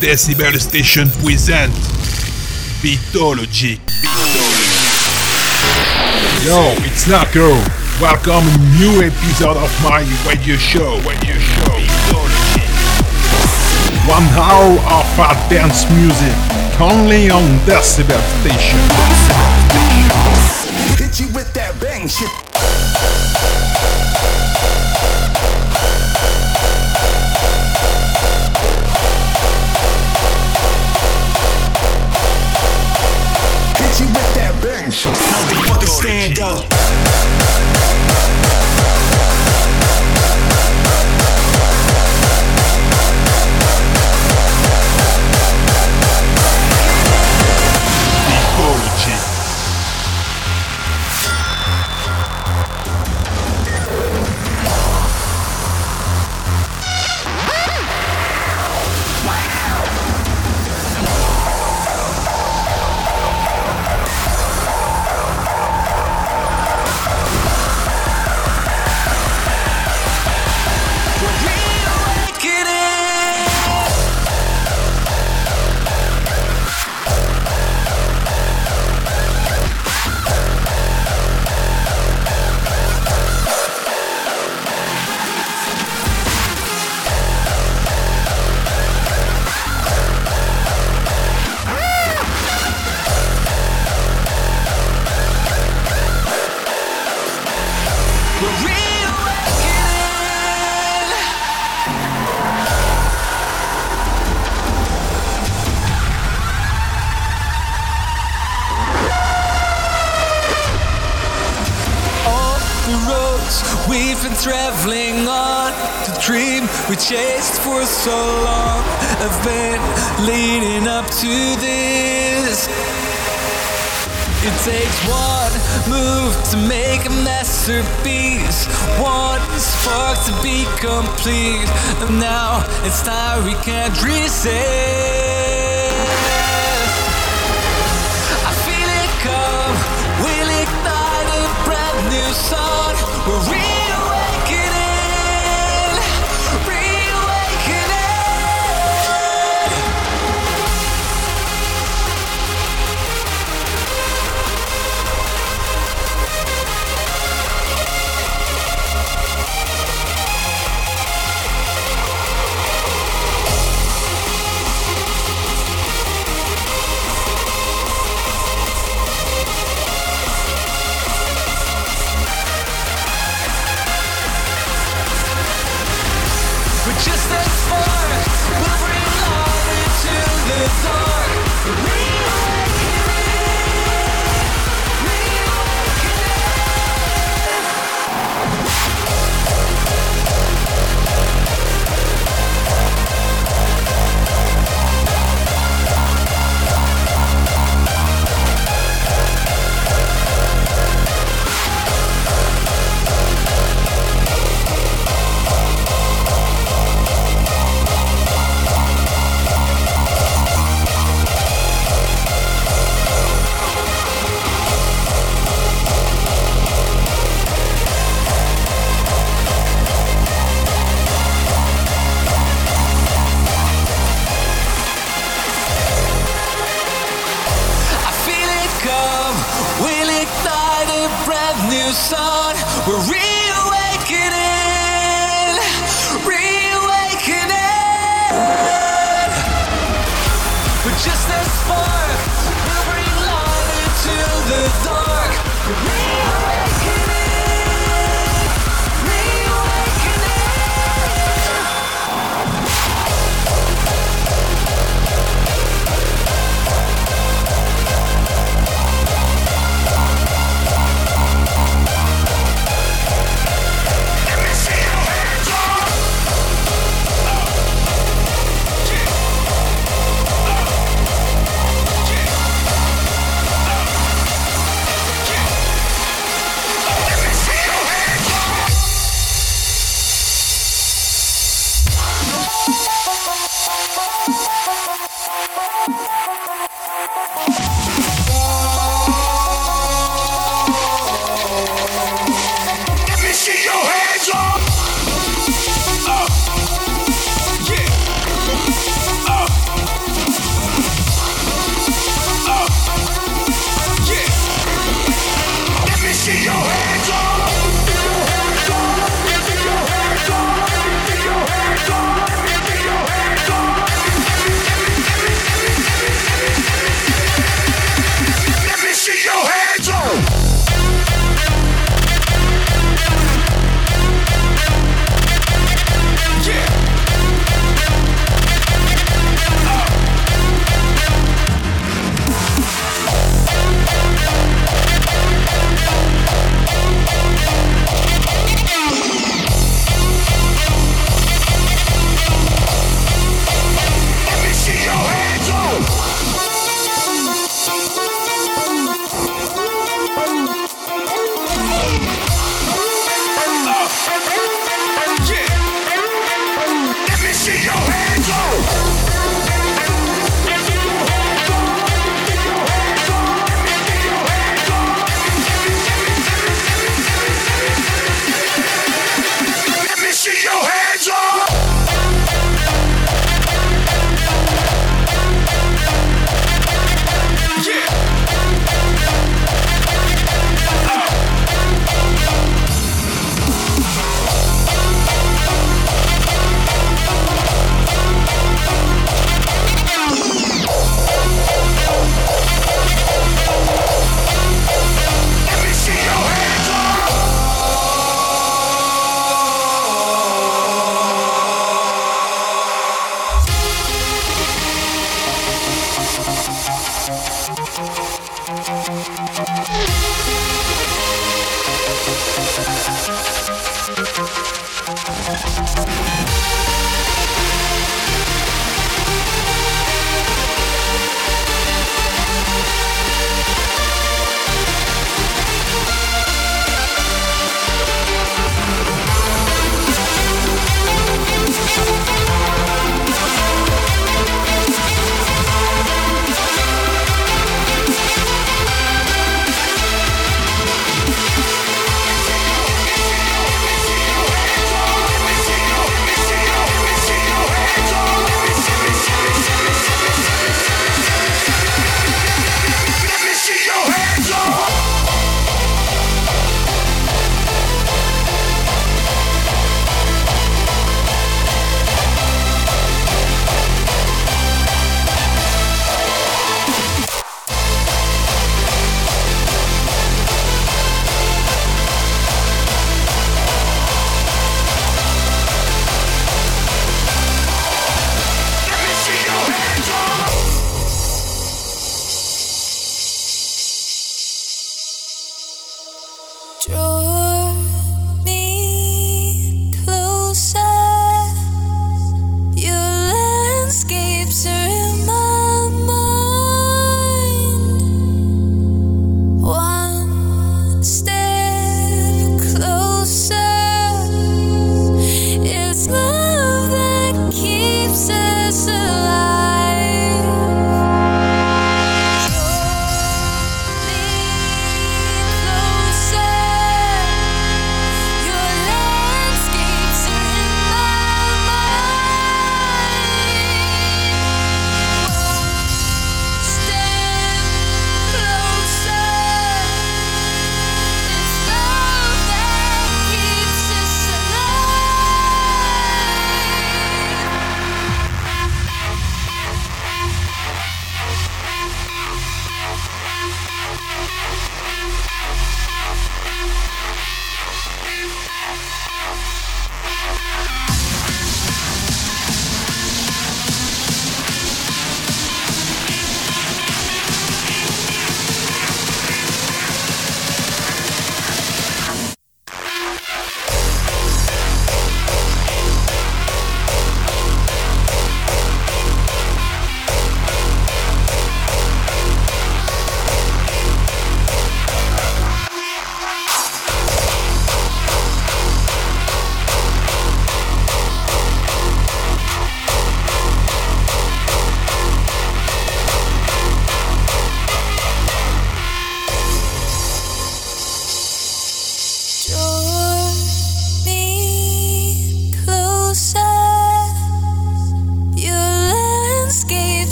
Decibel Station present Beatologiq. Yo, it's Narko. Welcome new episode of my radio show. Radio show. Beatologiq. One hour of hard dance music, only on Decibel Station. Hit you with that bang shit. Stand up. We've been traveling on the dream. We chased for so long I've been leading up to this. It takes one move to make a masterpiece. One spark to be complete. And now it's time we can't resist sun. We're dark. Sun. We're reawakening, reawakening. Just a spark, we'll bring light into the dark. Reawakening,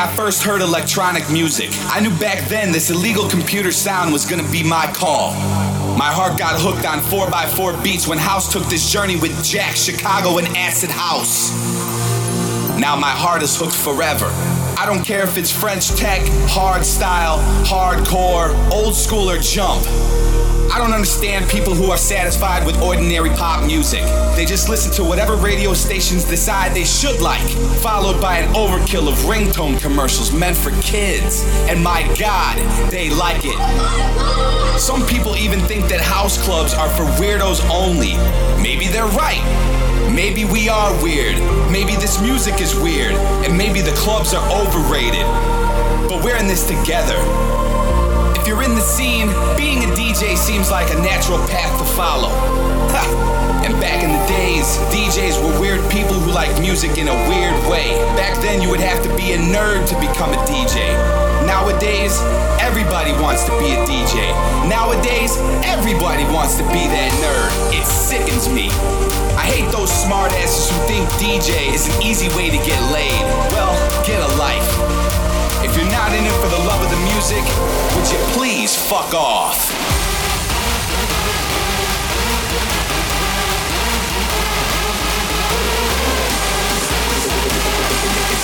I first heard electronic music, I knew back then this illegal computer sound was gonna be my call. My heart got hooked on 4x4 beats when House took this journey with Jack, Chicago, and Acid House. Now my heart is hooked forever. I don't care if it's French tech, hard style, hardcore, old school, or jump. I don't understand people who are satisfied with ordinary pop music. They just listen to whatever radio stations decide they should like, followed by an overkill of ringtone commercials meant for kids. And my god, they like it. Some people even think that house clubs are for weirdos only. Maybe they're right. Maybe we are weird. Maybe this music is weird. And maybe the clubs are overrated. But we're in this together you're in the scene, being a DJ seems like a natural path to follow. Ha. And back in the days, DJs were weird people who liked music in a weird way. Back then, you would have to be a nerd to become a DJ. Nowadays, everybody wants to be a DJ. Nowadays, everybody wants to be that nerd. It sickens me. I hate those smartasses who think DJ is an easy way to get laid. Well, get a life. If you're not in it for the love of the music, please fuck off?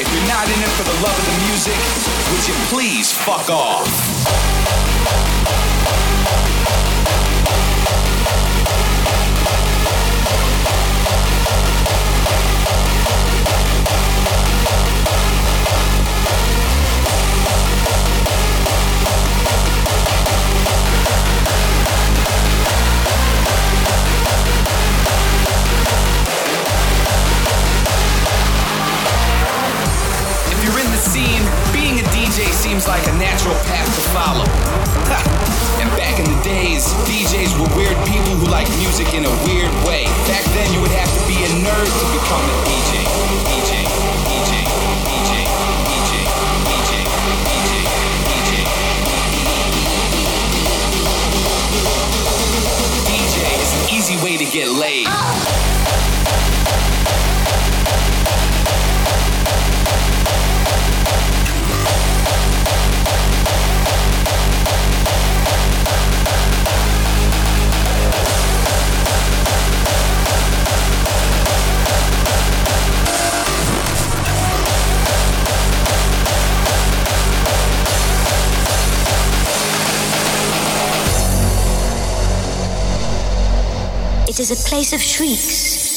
If you're not in it for the love of the music, would you please fuck off? Seems like a natural path to follow. And back in the days, DJs were weird people who like music in a weird way. Back then, you would have to be a nerd to become a DJ. DJ. DJ, DJ, DJ, DJ, DJ, DJ, DJ. DJ is an easy way to get laid. It is a place of shrieks.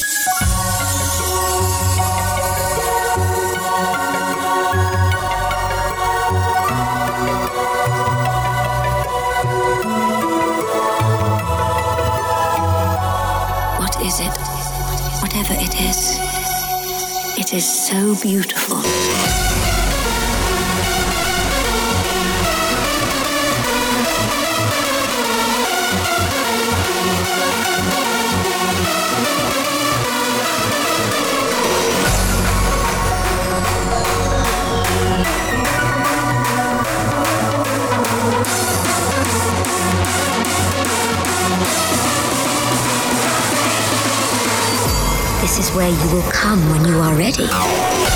What is it? Whatever it is, it is so beautiful. This is where you will come when you are ready.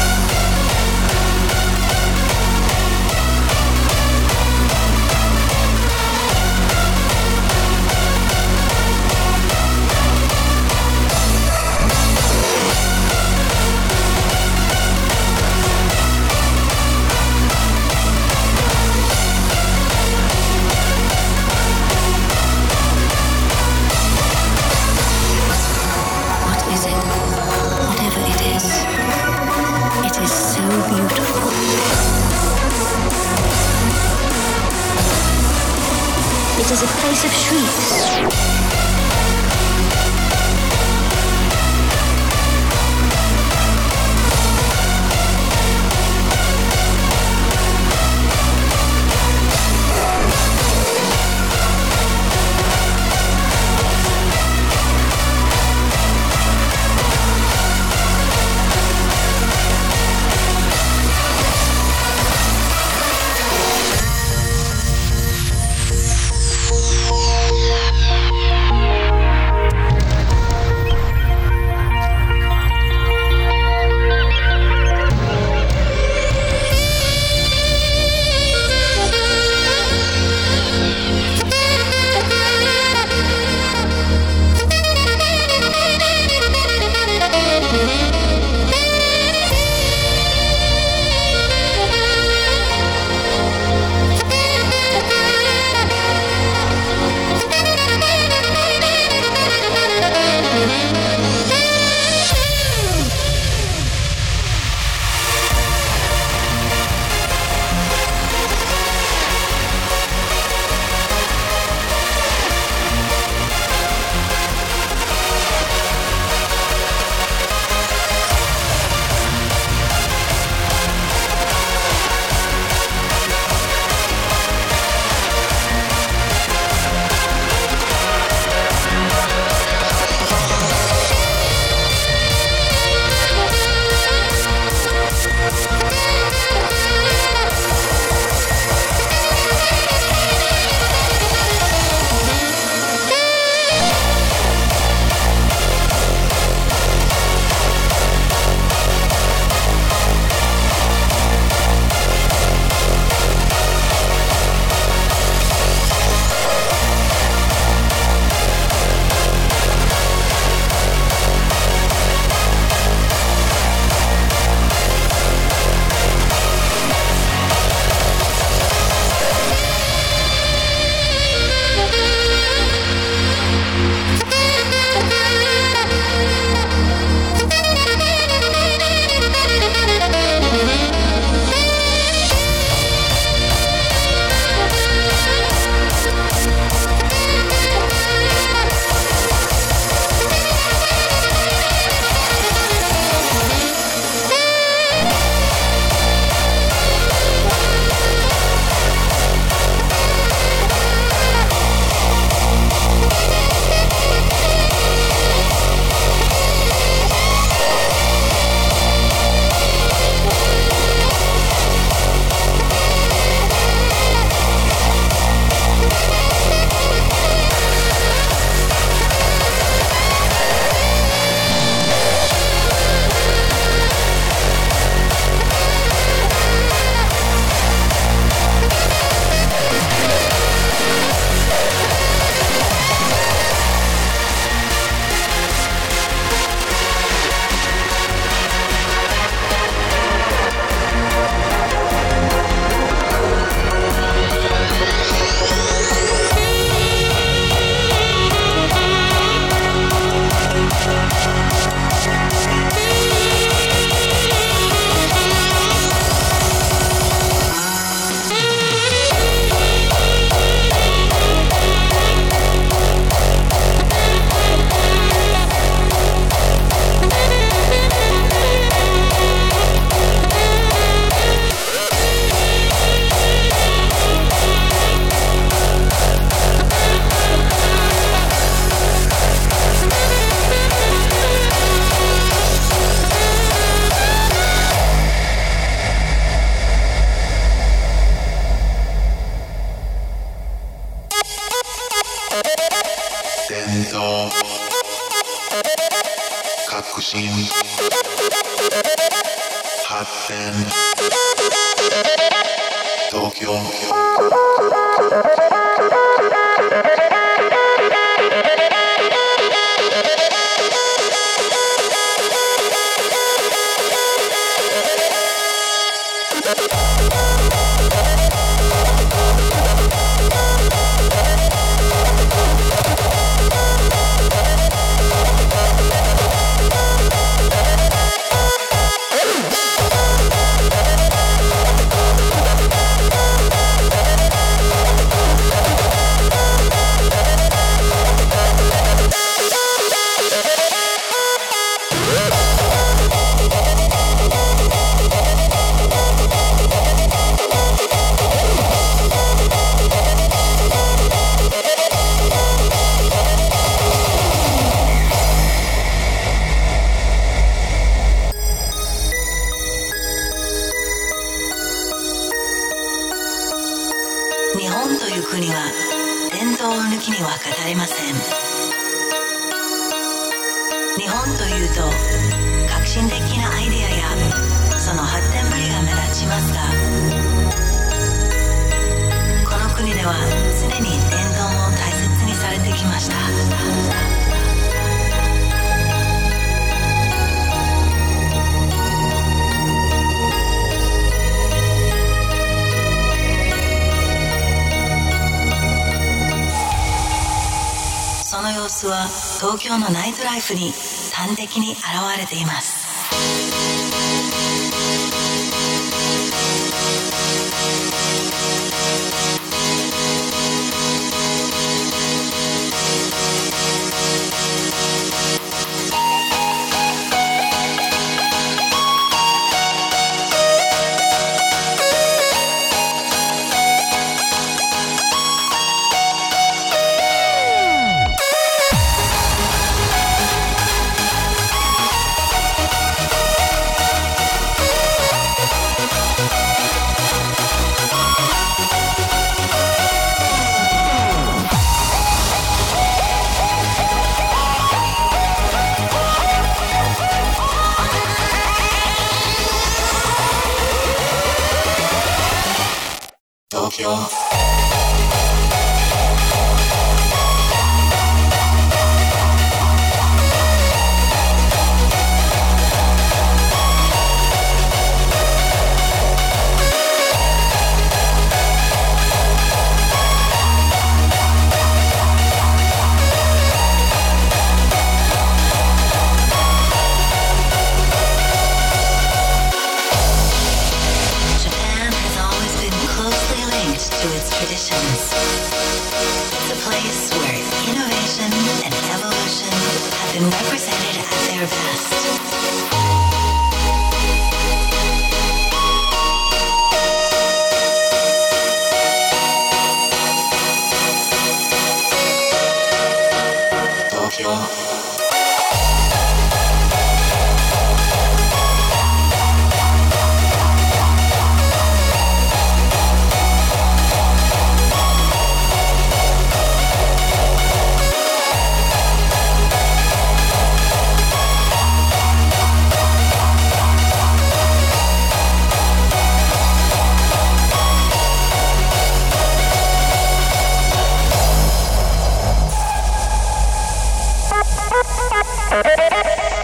に端的に現れ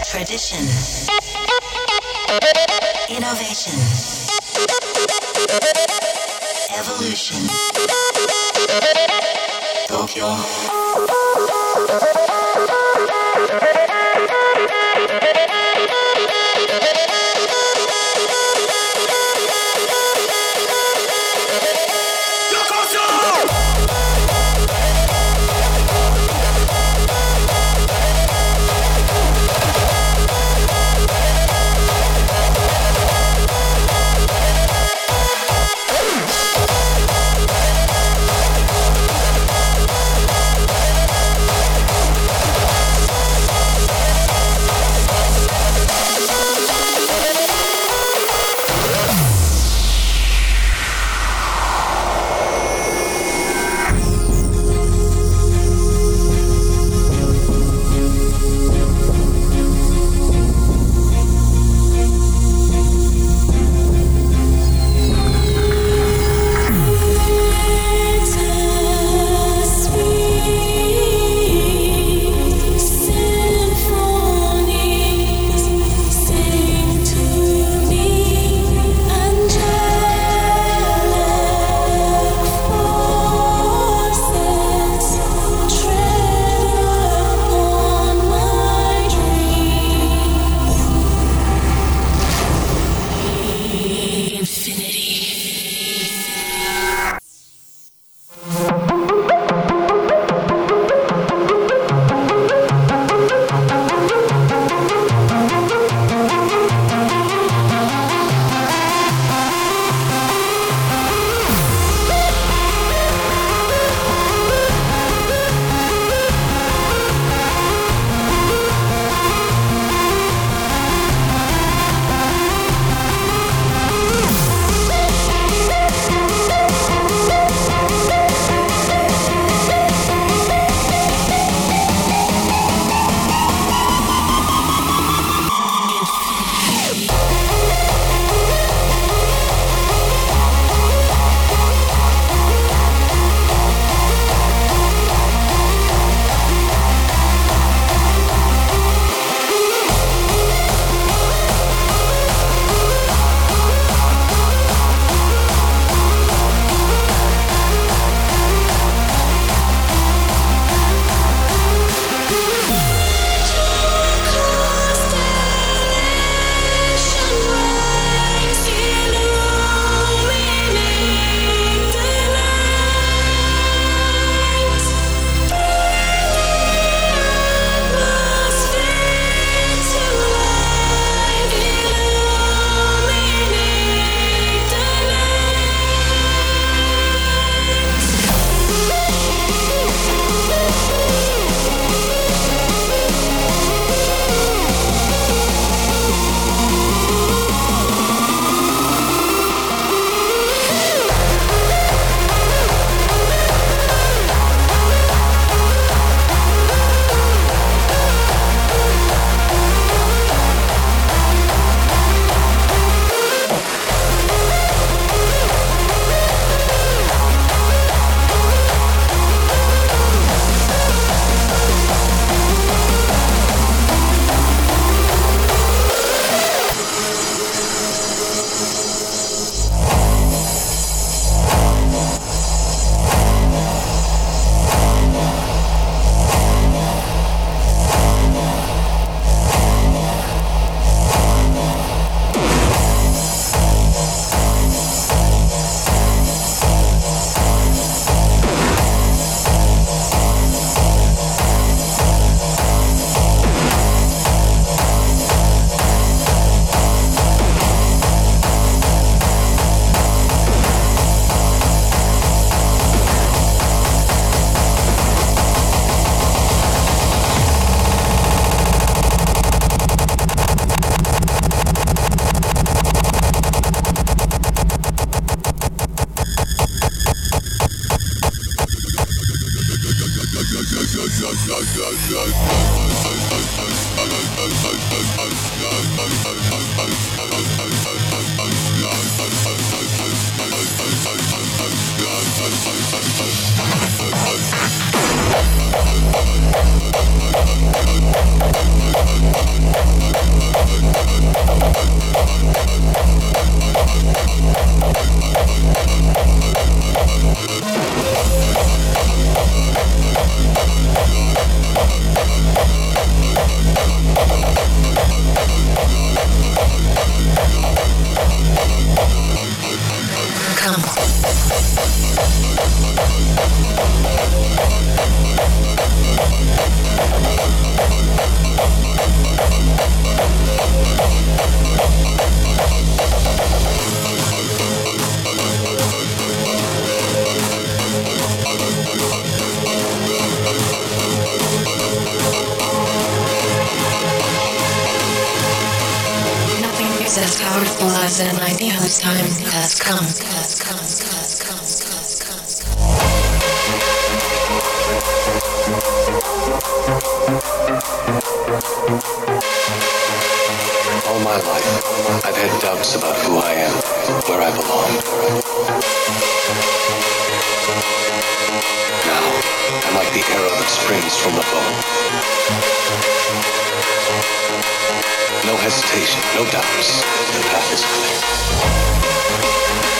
Tradition. Innovation. Evolution. Tokyo. is as powerful as an idea whose time has come. Has come, has come. All my life, I've had doubts about who I am, where I belong. Now, I'm like the arrow that springs from the bow no hesitation, no doubts. The path is clear.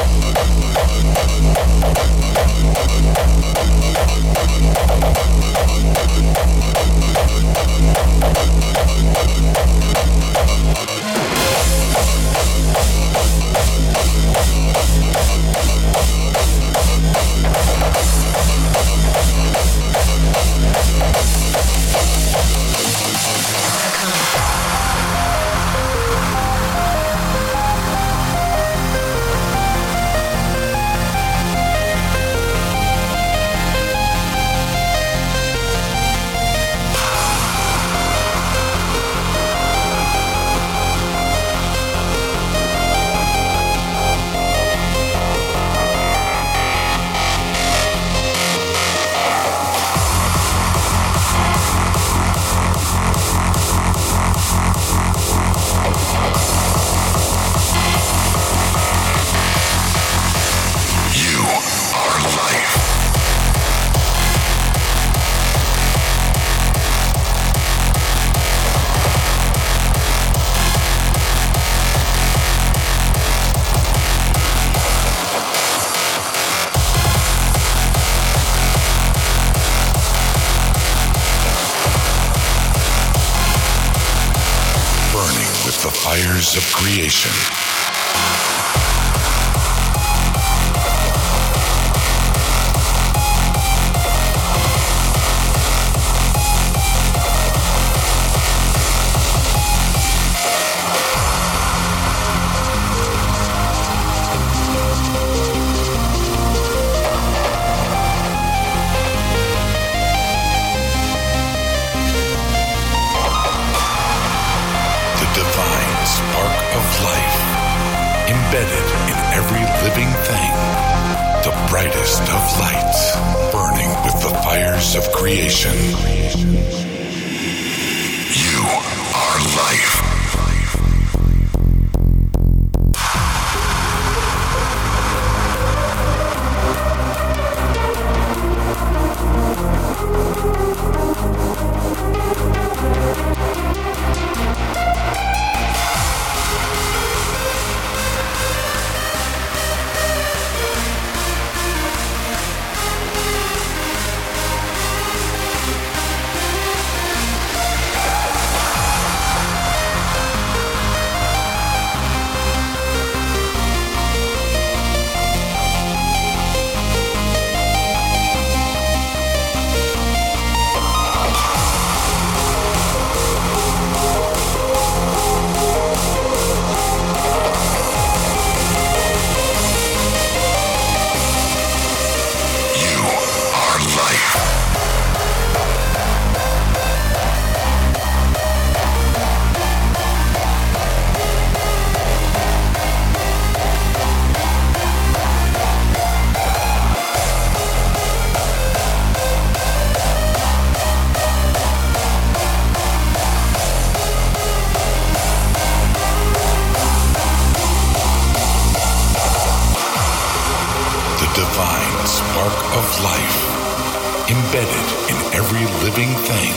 brightest of lights, burning with the fires of creation. In every living thing,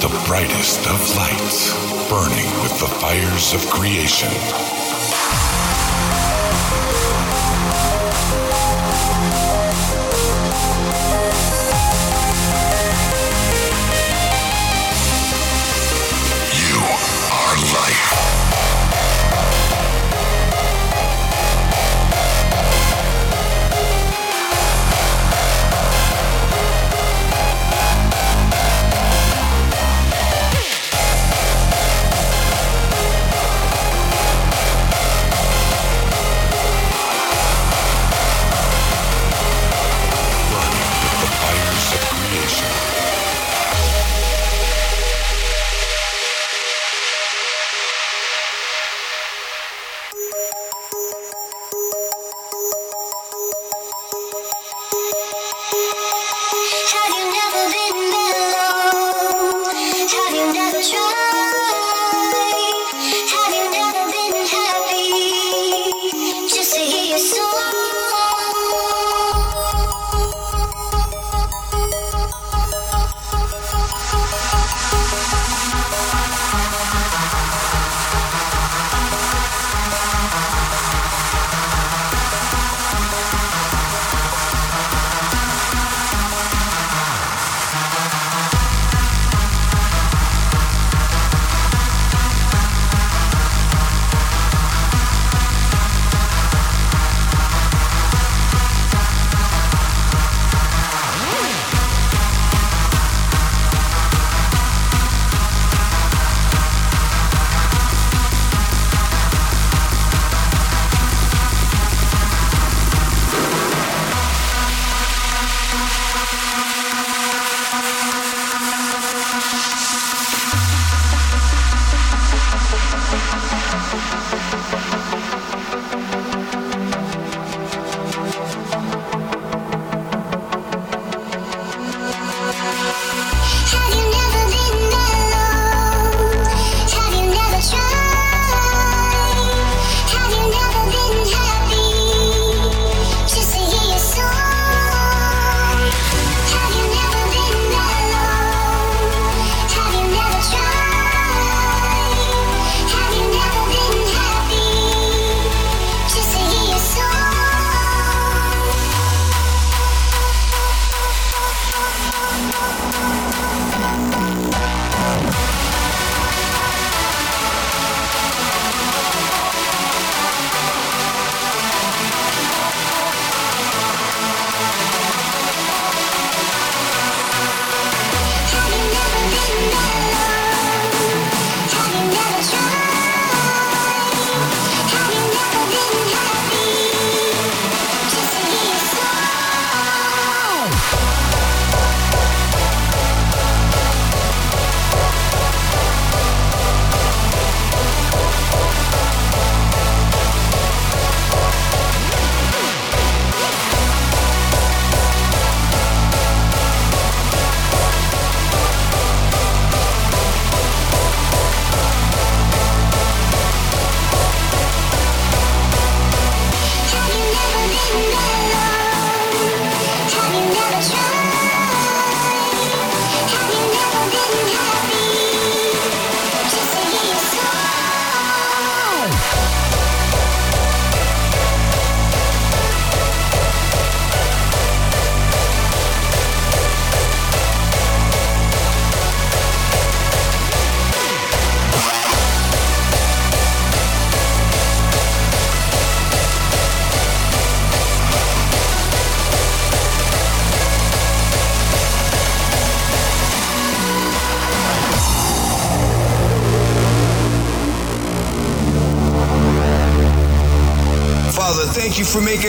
the brightest of lights, burning with the fires of creation.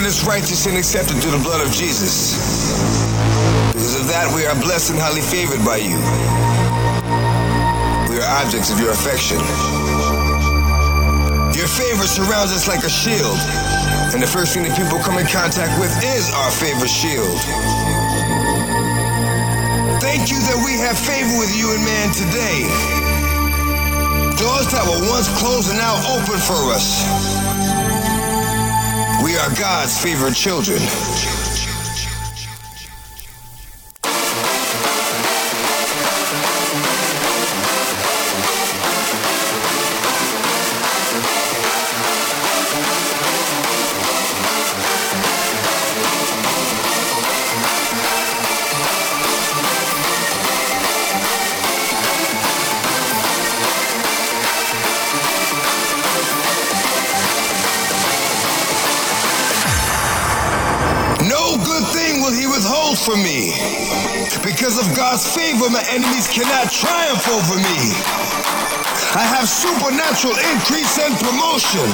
Us righteous and accepted through the blood of Jesus. Because of that, we are blessed and highly favored by you. We are objects of your affection. Your favor surrounds us like a shield, and the first thing that people come in contact with is our favor shield. Thank you that we have favor with you and man today. Doors that were once closed are now open for us. We are God's favorite children. My enemies cannot triumph over me. I have supernatural increase and promotion.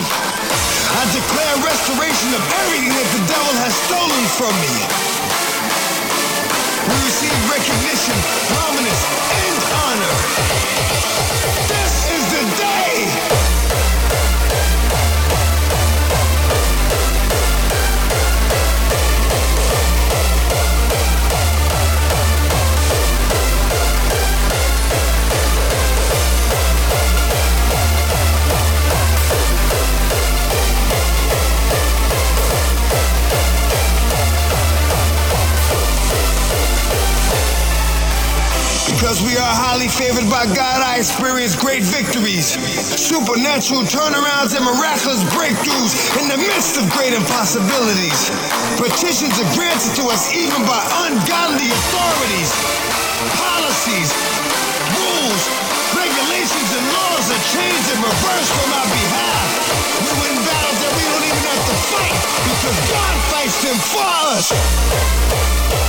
I declare restoration of everything that the devil has stolen from me. We receive recognition, prominence, and honor. By God, I experience great victories, supernatural turnarounds, and miraculous breakthroughs in the midst of great impossibilities. Petitions are granted to us even by ungodly authorities. Policies, rules, regulations, and laws are changed and reversed on our behalf. We win battles that we don't even have to fight because God fights them for us.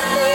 I've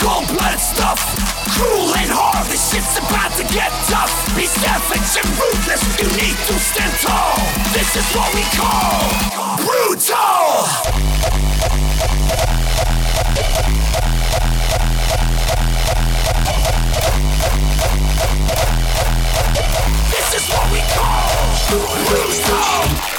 cold blooded stuff. Cruel and hard, this shit's about to get tough. Be savage and ruthless, you need to stand tall. This is what we call brutal. This is what we call brutal.